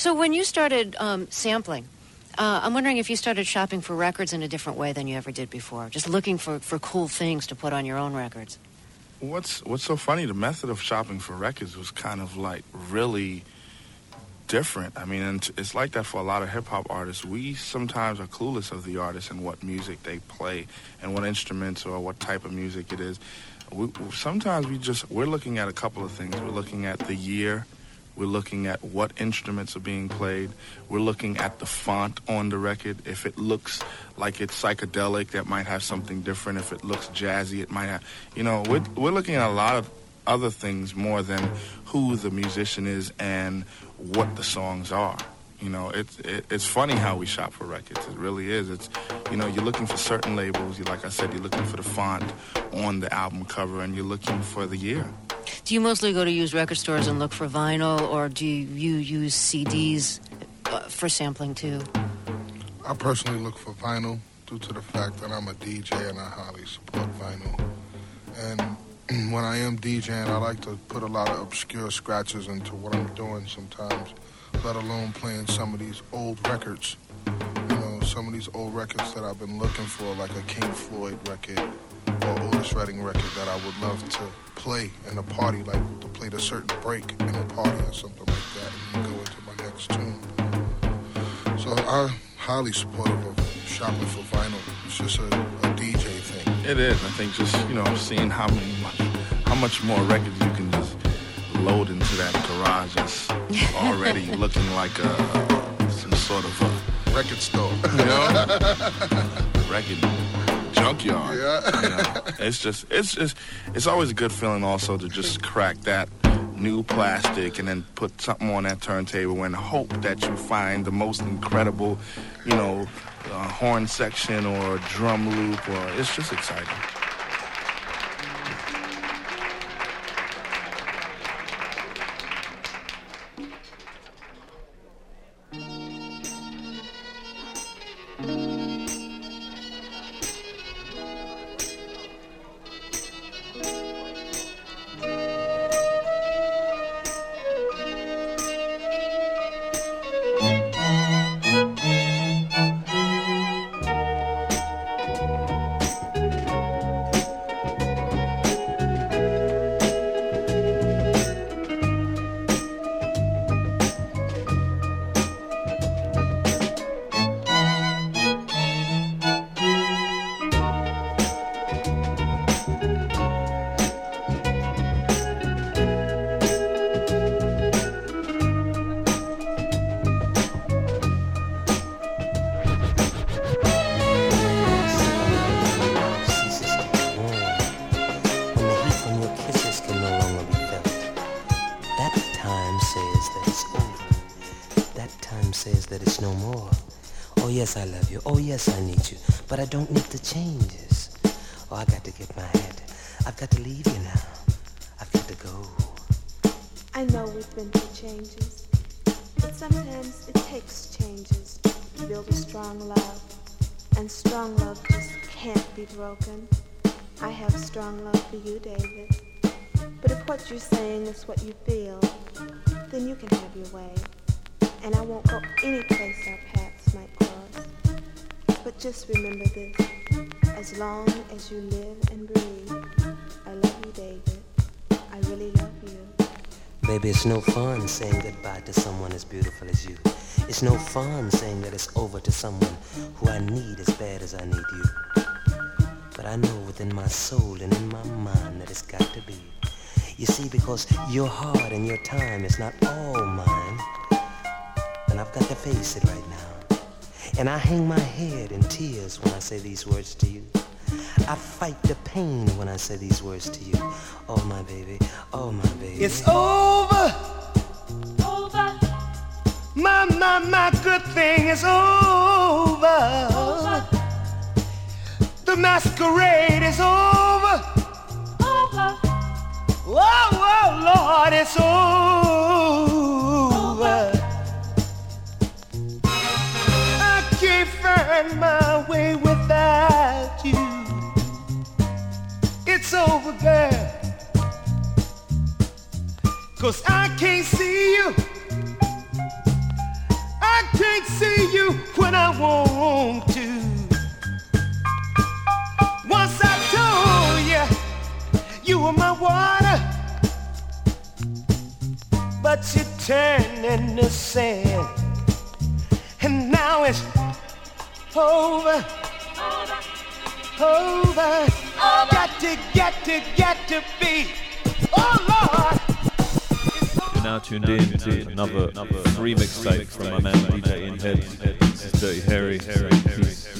So when you started um, sampling, uh, I'm wondering if you started shopping for records in a different way than you ever did before, just looking for, for cool things to put on your own records. What's What's so funny? The method of shopping for records was kind of like really different. I mean, it's like that for a lot of hip hop artists. We sometimes are clueless of the artist and what music they play and what instruments or what type of music it is. We, sometimes we just we're looking at a couple of things. We're looking at the year we're looking at what instruments are being played. We're looking at the font on the record. If it looks like it's psychedelic, that might have something different. If it looks jazzy, it might have, you know, we're, we're looking at a lot of other things more than who the musician is and what the songs are. You know, it's it, it's funny how we shop for records. It really is. It's you know, you're looking for certain labels. You like I said, you're looking for the font on the album cover, and you're looking for the year. Do you mostly go to used record stores and look for vinyl, or do you use CDs uh, for sampling too? I personally look for vinyl due to the fact that I'm a DJ and I highly support vinyl. And when I am DJing, I like to put a lot of obscure scratches into what I'm doing sometimes, let alone playing some of these old records. You know, some of these old records that I've been looking for, like a King Floyd record or Otis Redding record that I would love to play in a party, like to play a certain break in a party or something like that, and go into my next tune. So I'm highly supportive of shopping for vinyl. It's just a, a DJ thing. It is. I think just you know seeing how many much, how much more records you can just load into that garage that's already looking like a some sort of a record store. You know, record junkyard. Yeah. You know? It's just it's just it's always a good feeling also to just crack that new plastic and then put something on that turntable and hope that you find the most incredible, you know, uh, horn section or drum loop or it's just exciting. Oh, yes, I need you. But I don't need the changes. Oh, I got to get my head. I've got to leave you now. I've got to go. I know we've been through changes. But sometimes it takes changes to build a strong love. And strong love just can't be broken. I have strong love for you, David. But if what you're saying is what you feel, then you can have your way. And I won't go any place might cross. But just remember this. As long as you live and breathe, I love you, David. I really love you. Baby, it's no fun saying goodbye to someone as beautiful as you. It's no fun saying that it's over to someone who I need as bad as I need you. But I know within my soul and in my mind that it's got to be. You see, because your heart and your time is not all mine. And I've got to face it right now. And I hang my head in tears when I say these words to you. I fight the pain when I say these words to you. Oh, my baby. Oh, my baby. It's over. Over. My, my, my good thing is over. Over. The masquerade is over. Over. Whoa, whoa, Lord, it's over. over there. Cause I can't see you. I can't see you when I want to. Once I told you, you were my water. But you turned into sand. And now it's over over. Got to, get to, get to be. Oh Lord. You're now tuned in to another, another free mixtape from my man DJ Ian Head. This is Dirty Harry. Peace. yo,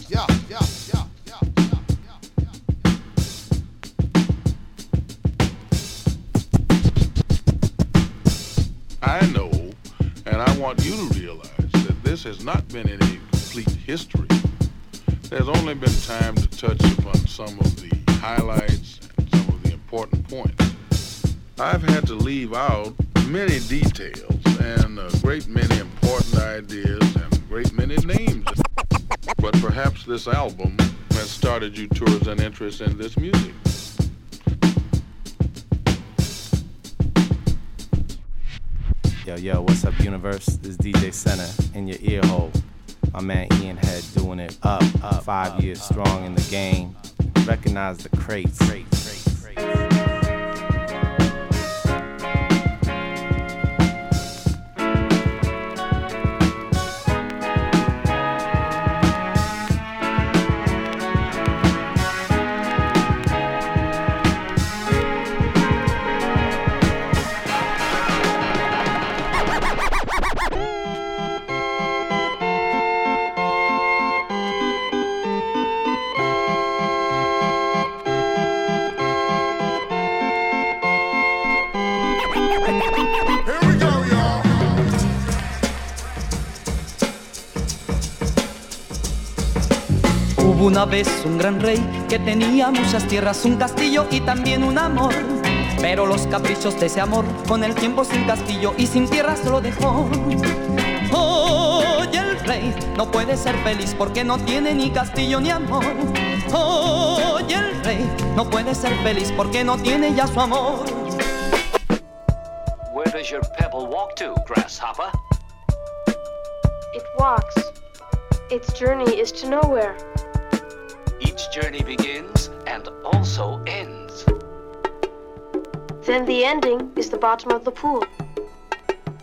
this album has started you towards an interest in this music. Yo, yo, what's up, universe? This is DJ Center in your ear hole. My man Ian Head doing it up, up. Five years strong in the game. Recognize the crates. crates. Una vez un gran rey que tenía muchas tierras, un castillo y también un amor. Pero los caprichos de ese amor con el tiempo sin castillo y sin tierras lo dejó. Hoy el rey no puede ser feliz porque no tiene ni castillo ni amor. Hoy el rey no puede ser feliz porque no tiene ya su amor. Where does your pebble walk to, grasshopper? It walks. Its journey is to nowhere. Each journey begins and also ends. Then the ending is the bottom of the pool.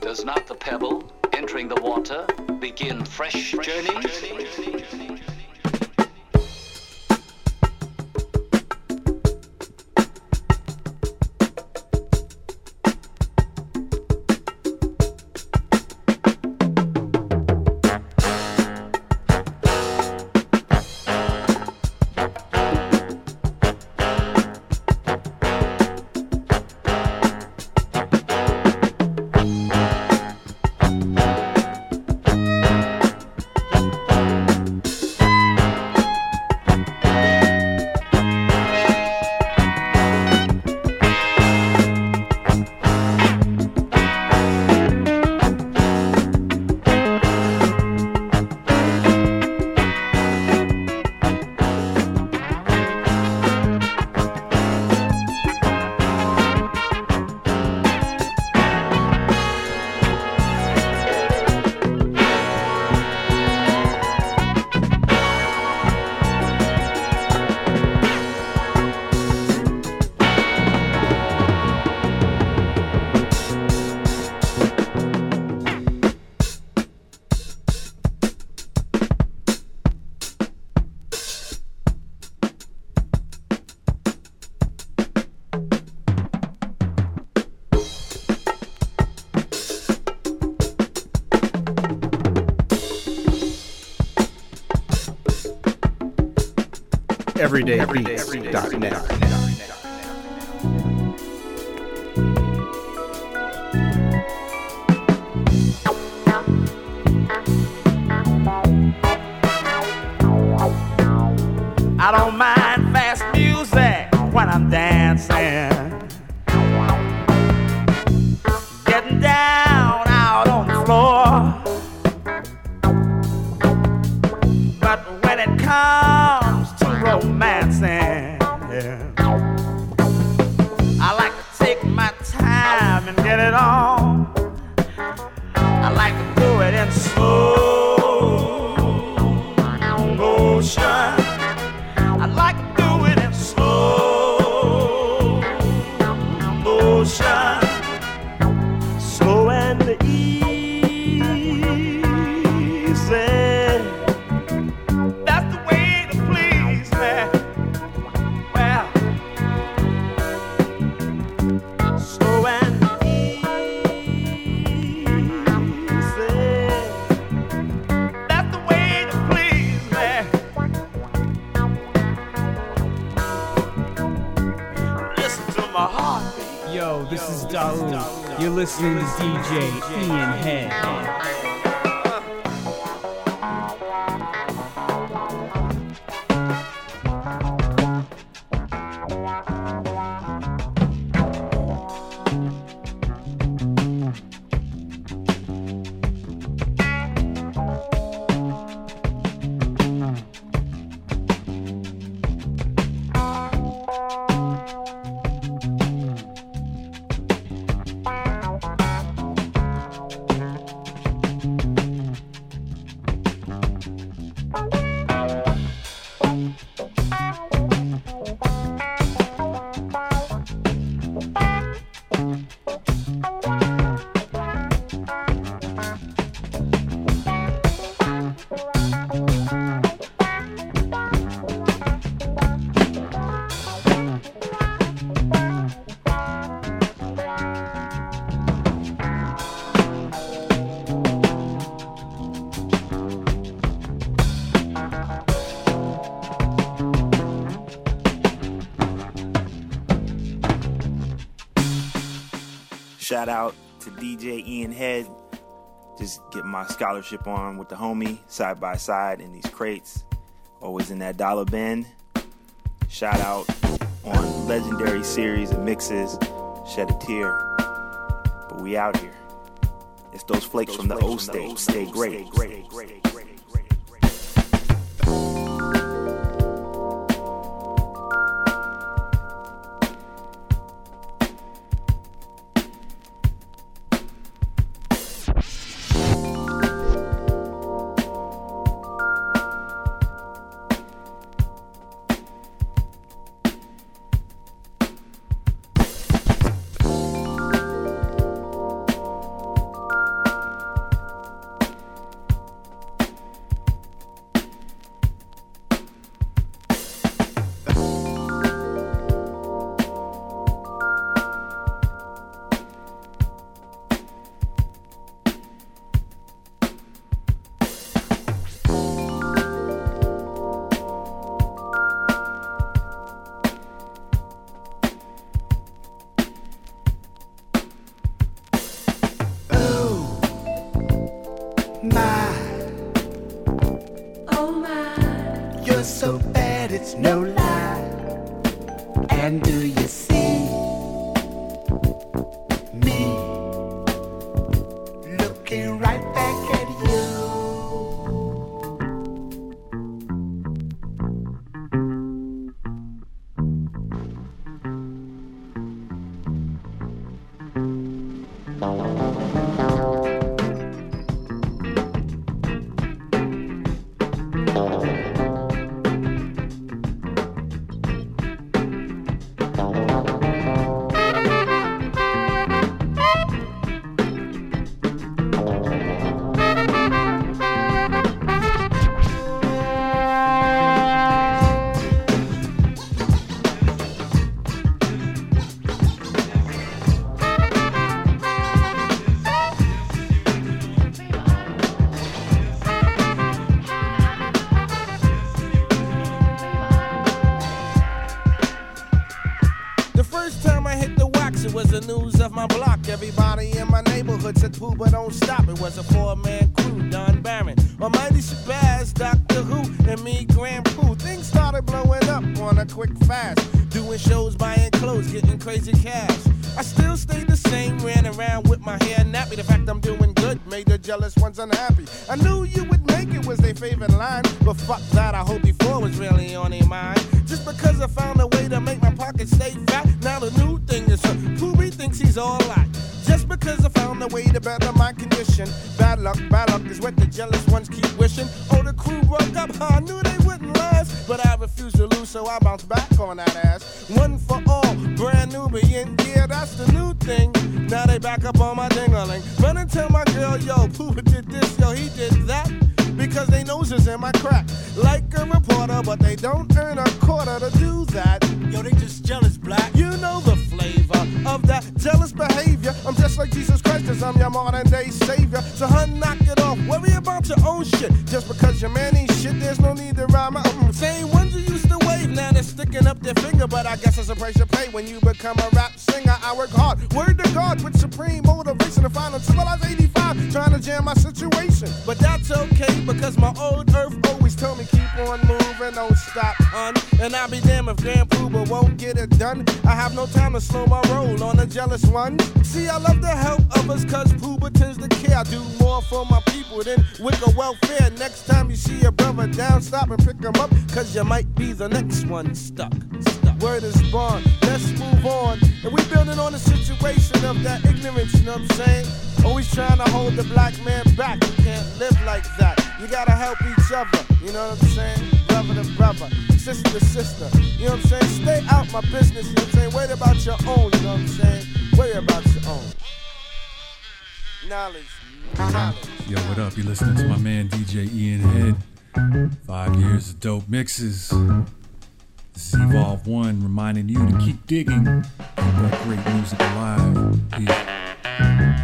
Does not the pebble entering the water begin fresh, fresh journeys? journeys? everydaybeats.net. I don't mind. Iceland DJ shout out to DJ Ian Head. Just get my scholarship on with the homie side by side in these crates. Always in that dollar bin. Shout out on legendary series of mixes. Shed a tear. But we out here. It's those flakes those from the old state. Stay great. Stay great. news of my block. Everybody in my neighborhood said poo, but don't stop. It was a four-man crew, Don Baron, Almighty Shabazz, Doctor Who, and me, Grand Puba. Things started blowing up on a quick fast. Doing shows, buying clothes, getting crazy cash. I still stay the same, ran around with my hair nappy. The fact I'm doing good made the jealous ones unhappy. I knew you would make it was their favorite line, but fuck that. I hope before was really on their mind. Just because I found a way to make my pockets stay fat Thinks. Just because I found a way to better my condition. Bad luck, bad luck is what the jealous ones keep wishing. Oh, the crew broke up. I knew they wouldn't last. But I refuse to lose, so I bounce back on that ass. One for all, Brand Nubian. Yeah, that's the new thing. Now they back up on my dingling. Run and tell my girl, yo, Puba did this, yo, he did that. Because they noses in my crack. Like a reporter, but they don't earn a quarter to do that. Yo, they just jealous, black. You know the of that jealous behavior. I'm just like Jesus Christ, cause I'm your modern day savior. So, hun, knock it off. Worry about your own shit. Just because your man ain't shit, there's no need to rhyme. Mm, same ones you used to now they're sticking up their finger. But I guess it's a price you pay when you become a rap singer. I work hard, word to God, with supreme motivation to find until I was 85, trying to jam my situation. But that's okay because my old earth always told me keep on moving, don't stop, hun. And I'll be damned if Grand Puba won't get it done. I have no time to slow my roll on a jealous one. See, I love to help others cause Puba tends to care. I do more for my people than wicked welfare. Next time you see a brother down, stop and pick him up, cause you might be the next one stuck. stuck. Word is born, let's move on. And we building on the situation of that ignorance, you know what I'm saying? Always trying to hold the black man back. You can't live like that. You gotta help each other, you know what I'm saying? Brother to brother, sister to sister. You know what I'm saying? Stay out my business, you know what I'm saying? Worry about your own, you know what I'm saying? Worry about your own. Knowledge. Yo, what up? You listening to my man DJ Ian Head. Five years of dope mixes. This is Evolve One reminding you to keep digging. Keep that great music alive. Peace.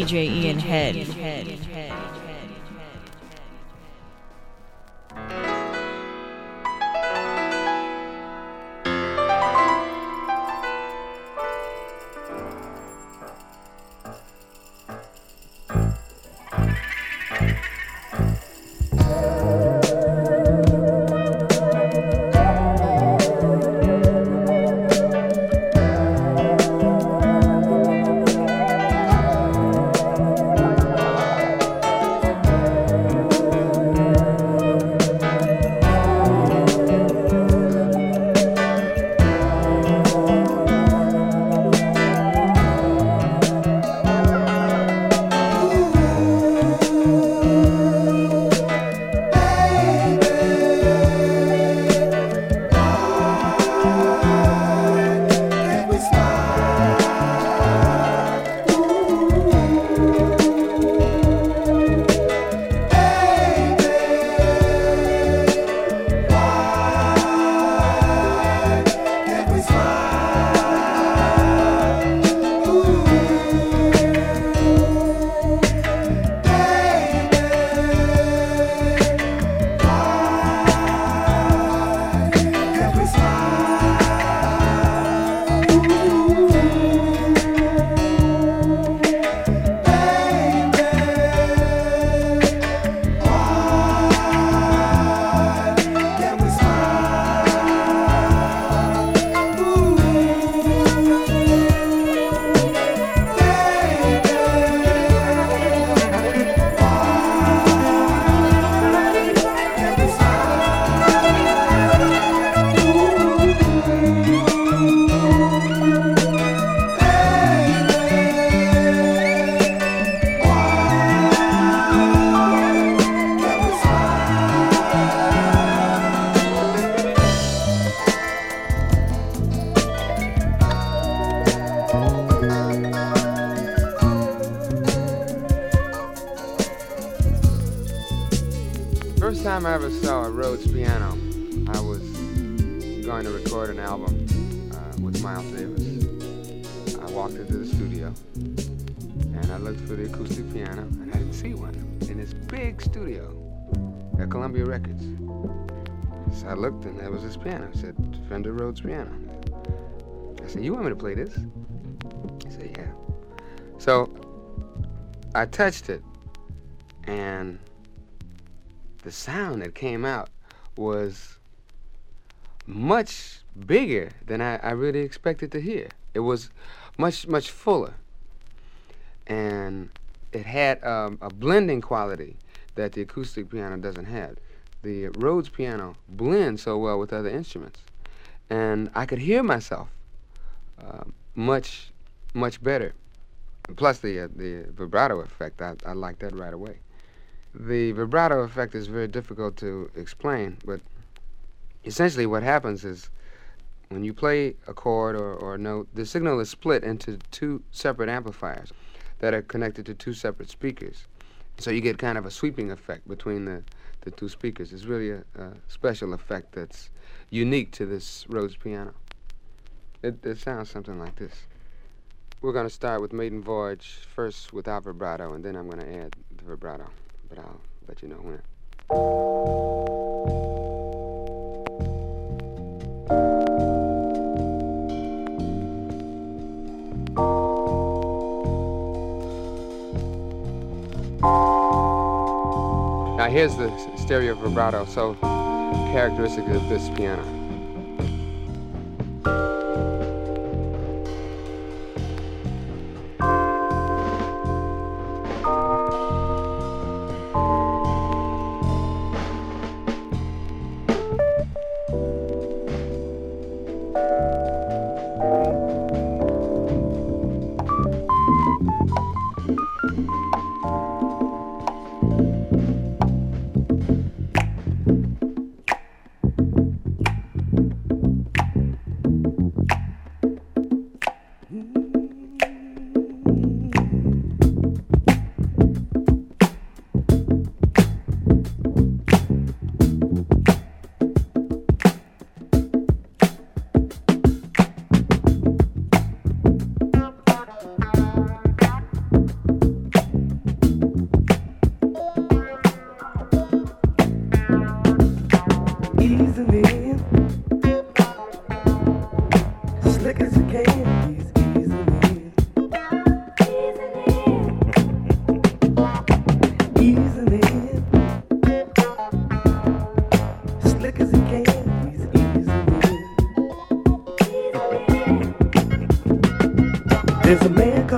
DJ Ian Head. So I looked and there was his piano. It said Fender Rhodes piano. I said, You want me to play this? He said, Yeah. So I touched it and the sound that came out was much bigger than I, I really expected to hear. It was much, much fuller. And it had um, a blending quality that the acoustic piano doesn't have. The Rhodes piano blends so well with other instruments. And I could hear myself uh, much, much better. Plus the, uh, the vibrato effect, I, I like that right away. The vibrato effect is very difficult to explain, but essentially what happens is when you play a chord or, or a note, the signal is split into two separate amplifiers that are connected to two separate speakers. So you get kind of a sweeping effect between the, the two speakers. It's really a, a special effect that's unique to this Rhodes piano. It, it sounds something like this. We're going to start with Maiden Voyage first without vibrato, and then I'm going to add the vibrato, but I'll let you know when. Here's the stereo vibrato, so characteristic of this piano.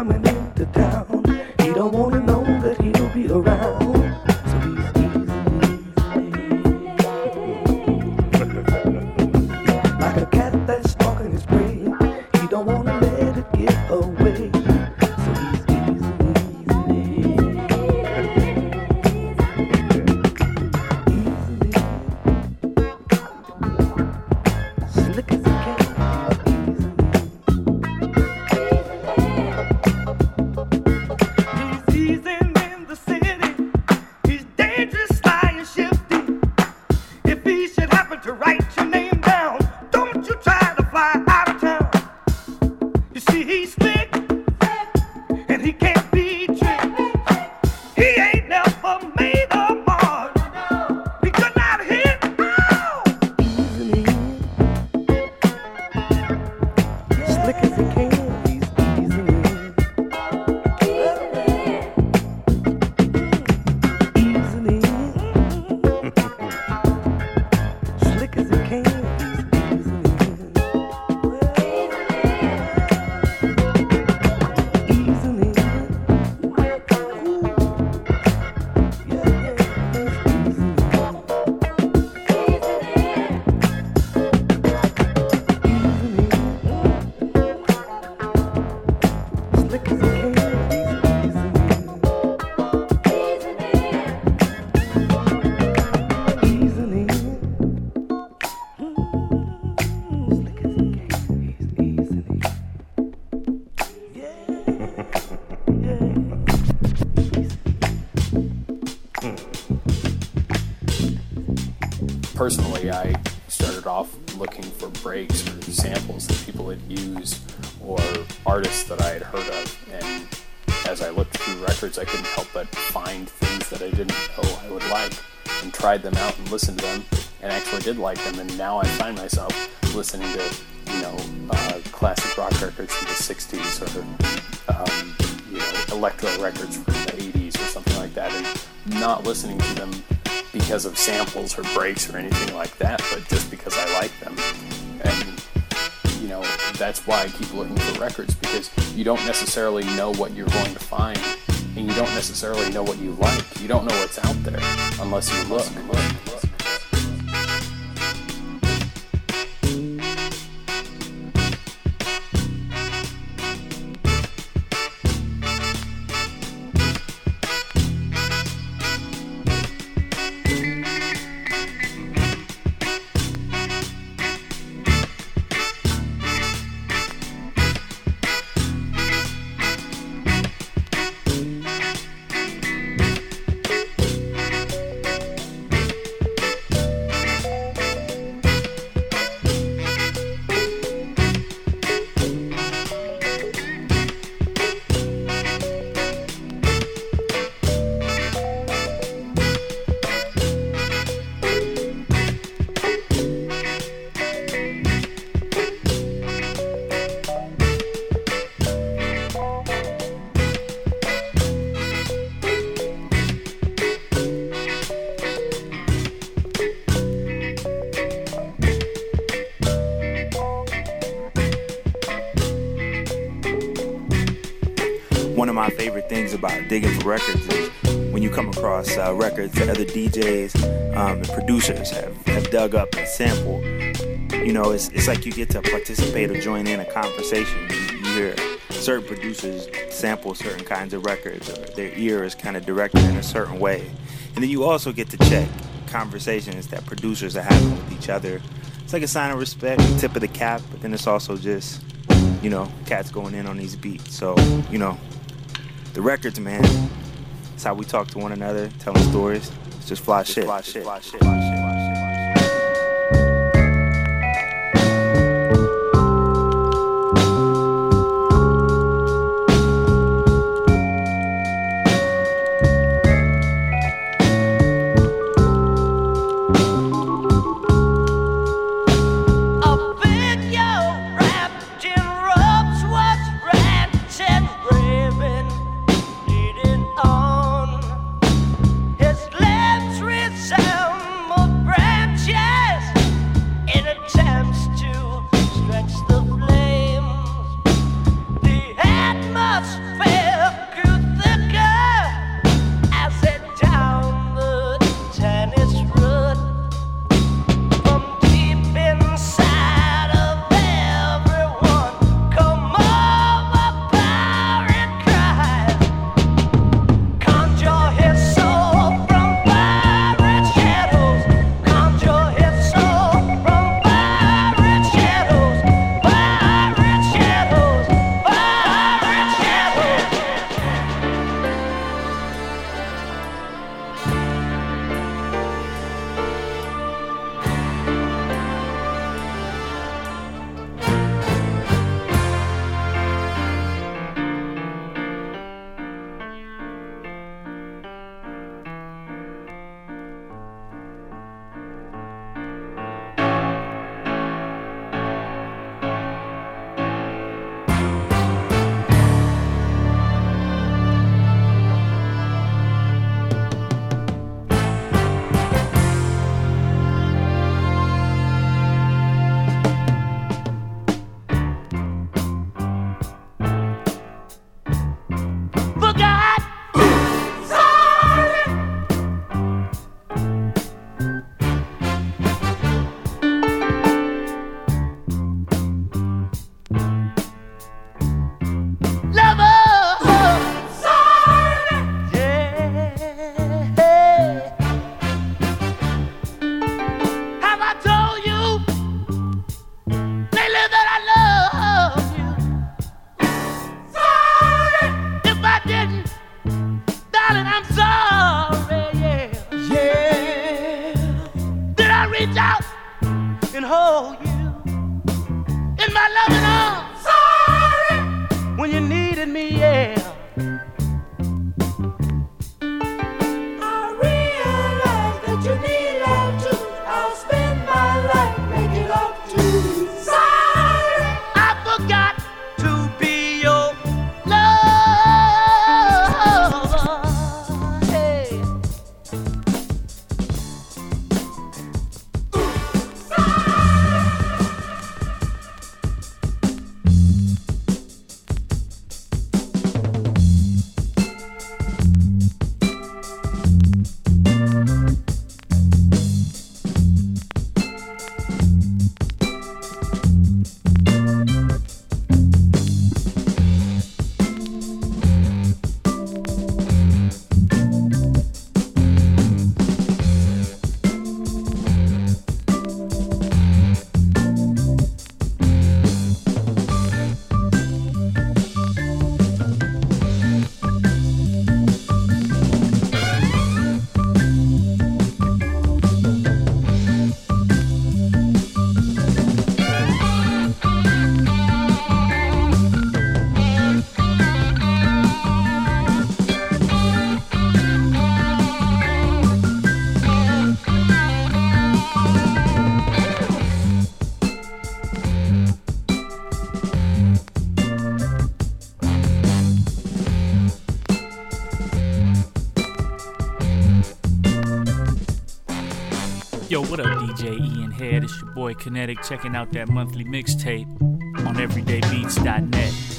Coming and tried them out and listened to them and actually did like them. And now I find myself listening to, you know, uh, classic rock records from the 60s or, um, you know, electro records from the 80s or something like that and not listening to them because of samples or breaks or anything like that, but just because I like them. And you know, that's why I keep looking for records because you don't necessarily know what you're going to find, and you don't necessarily know what you like. You don't know what's out there unless you look. One of my favorite things about digging for records is when you come across uh, records that other DJs um, and producers have, have dug up and sampled. You know, it's, it's like you get to participate or join in a conversation. You, you hear certain producers sample certain kinds of records, or their ear is kind of directed in a certain way. And then you also get to check conversations that producers are having with each other. It's like a sign of respect, tip of the cap, but then it's also just, you know, cats going in on these beats. So, you know, the records, man. It's how we talk to one another, telling stories. It's just fly shit. Fly shit. Fly shit. Fly shit. DJ Ian Head. It's your boy Kinetic checking out that monthly mixtape on everydaybeats.net.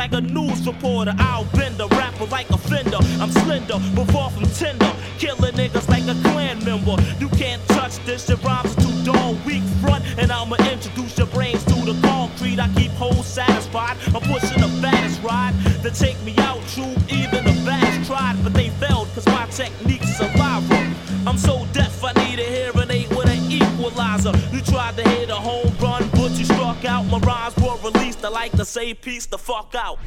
like a news reporter. I'll bend a rapper like a fender. I'm slender, but far from tender. Killing niggas like a clan member. You can't touch this, your rhymes are too dull, weak front. And I'ma introduce your brains to the concrete. I keep hoes satisfied. I'm pushing the fast ride to take me out, true. Even the baddest tried, but they failed, cause my technique's survival. I'm so deaf, I need a hearing aid with an equalizer. You tried to hit a home to say peace the fuck out.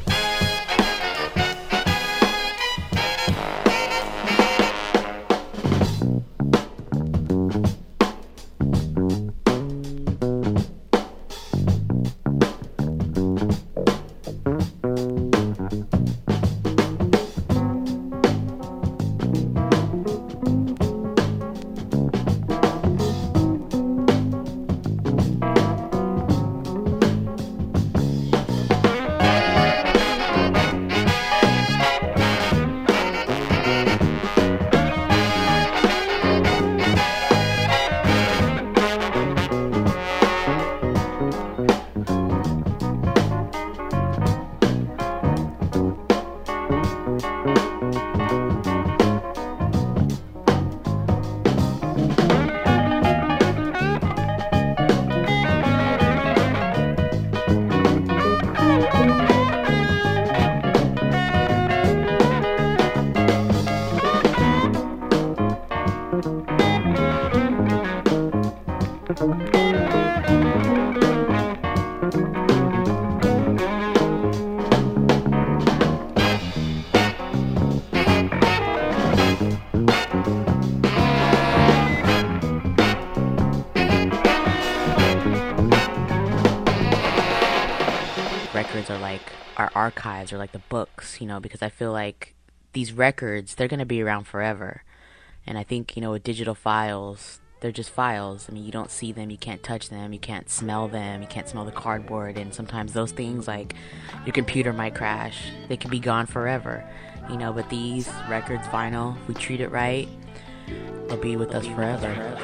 Records are like our archives or like the books, you know, because I feel like these records, they're going to be around forever. And I think, you know, with digital files, they're just files. I mean, you don't see them, you can't touch them, you can't smell them, you can't smell the cardboard. And sometimes those things, like your computer might crash, they can be gone forever, you know. But these records, vinyl, if we treat it right, they'll be with us forever.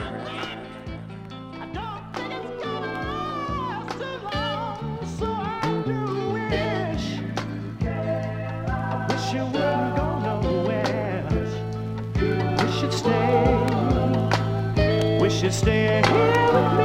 Stay here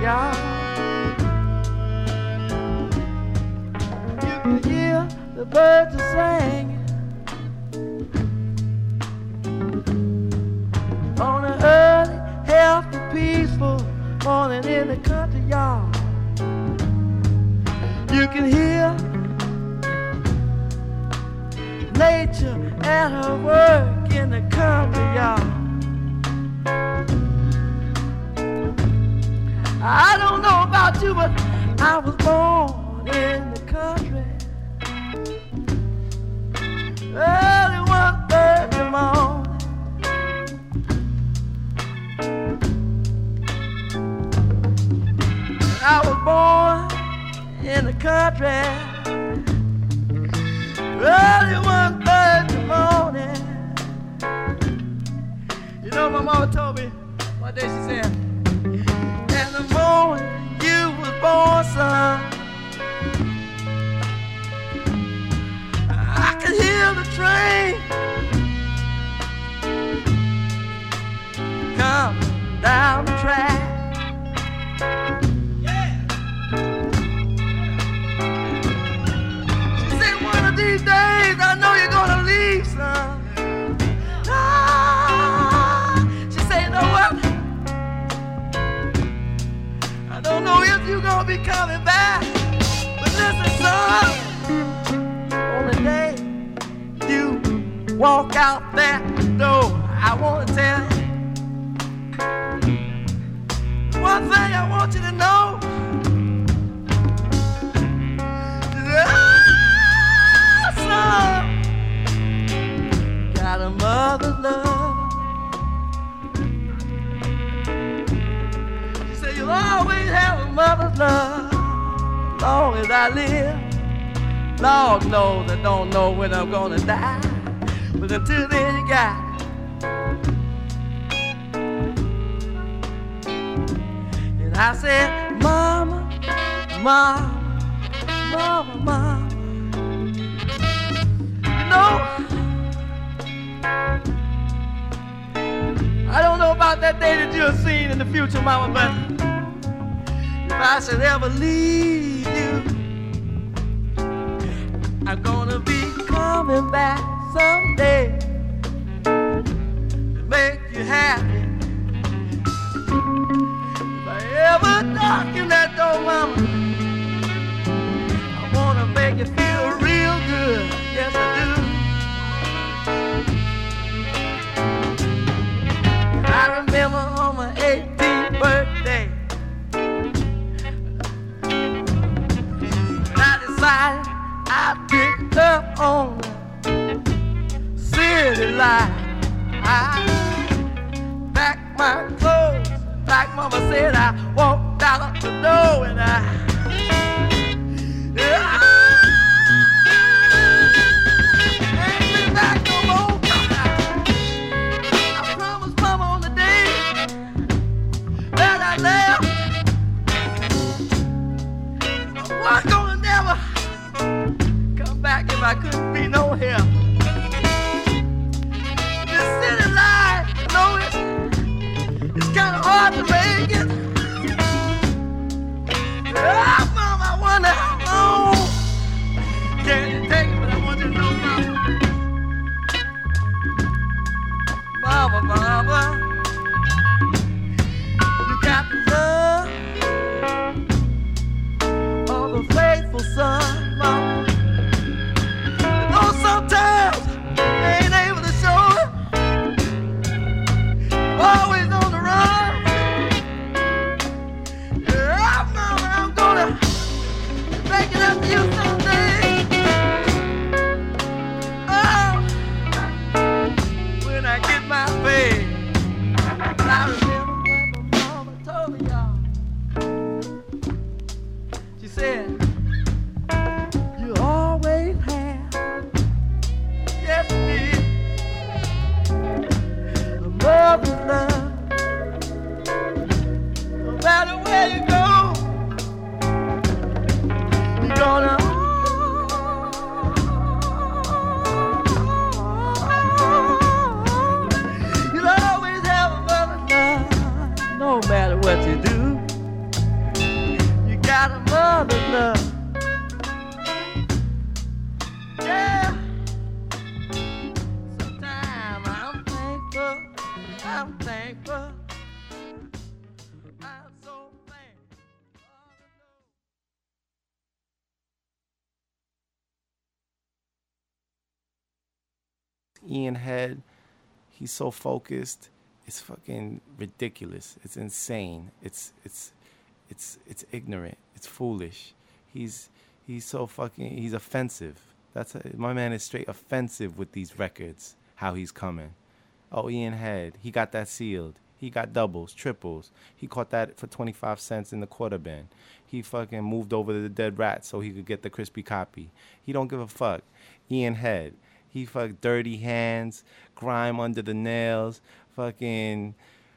y'all. You can hear the birds are singing on an early, healthy, peaceful morning in the country yard. You can hear nature at her work in the country yard. I was born in the country. Early one Thursday morning. I was born in the country. Early one Thursday morning. You know, my mama told me one day she said, In the morning son. I could hear the train coming down the track. Walk out that door, I wanna tell you one thing I want you to know. Son, got a mother's love. She said you'll always have a mother's love, long as I live. Lord knows I don't know when I'm gonna die, but until then you got. it. And I said, Mama, Mama, Mama, Mama. Know, I don't know about that day that you'll see in the future, Mama, but if I should ever leave you, I'm gonna be coming back someday to make you happy. If I ever knock darken that door, Mama, I wanna make you feel real good. Yes, I do. I remember on my 18th birthday, I decided I picked up on city. I packed my clothes, like Mama said. I walked out the door and I. Ian Head, he's so focused. It's fucking ridiculous. It's insane. It's it's it's it's ignorant. It's foolish. He's he's so fucking he's offensive. That's a, my man is straight offensive with these records. How he's coming. Oh, Ian Head, he got that sealed. He got doubles, triples. He caught that for 25 cents in the quarter bin. He fucking moved over to the dead rat so he could get the crispy copy. He don't give a fuck. Ian Head. He fuck dirty hands, grime under the nails, fucking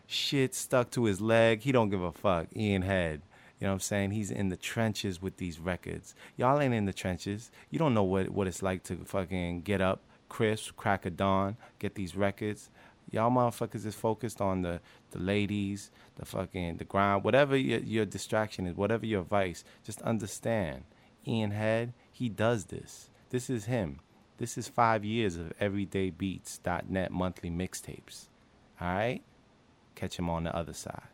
shit stuck to his leg. He don't give a fuck. Ian Head. You know what I'm saying? He's in the trenches with these records. Y'all ain't in the trenches. You don't know what, what it's like to fucking get up, crisp, crack a dawn, get these records. Y'all motherfuckers is focused on the, the ladies, the fucking the grind, whatever your, your distraction is, whatever your vice. Just understand, Ian Head, he does this. This is him. This is five years of everydaybeats.net monthly mixtapes. All right, catch him on the other side.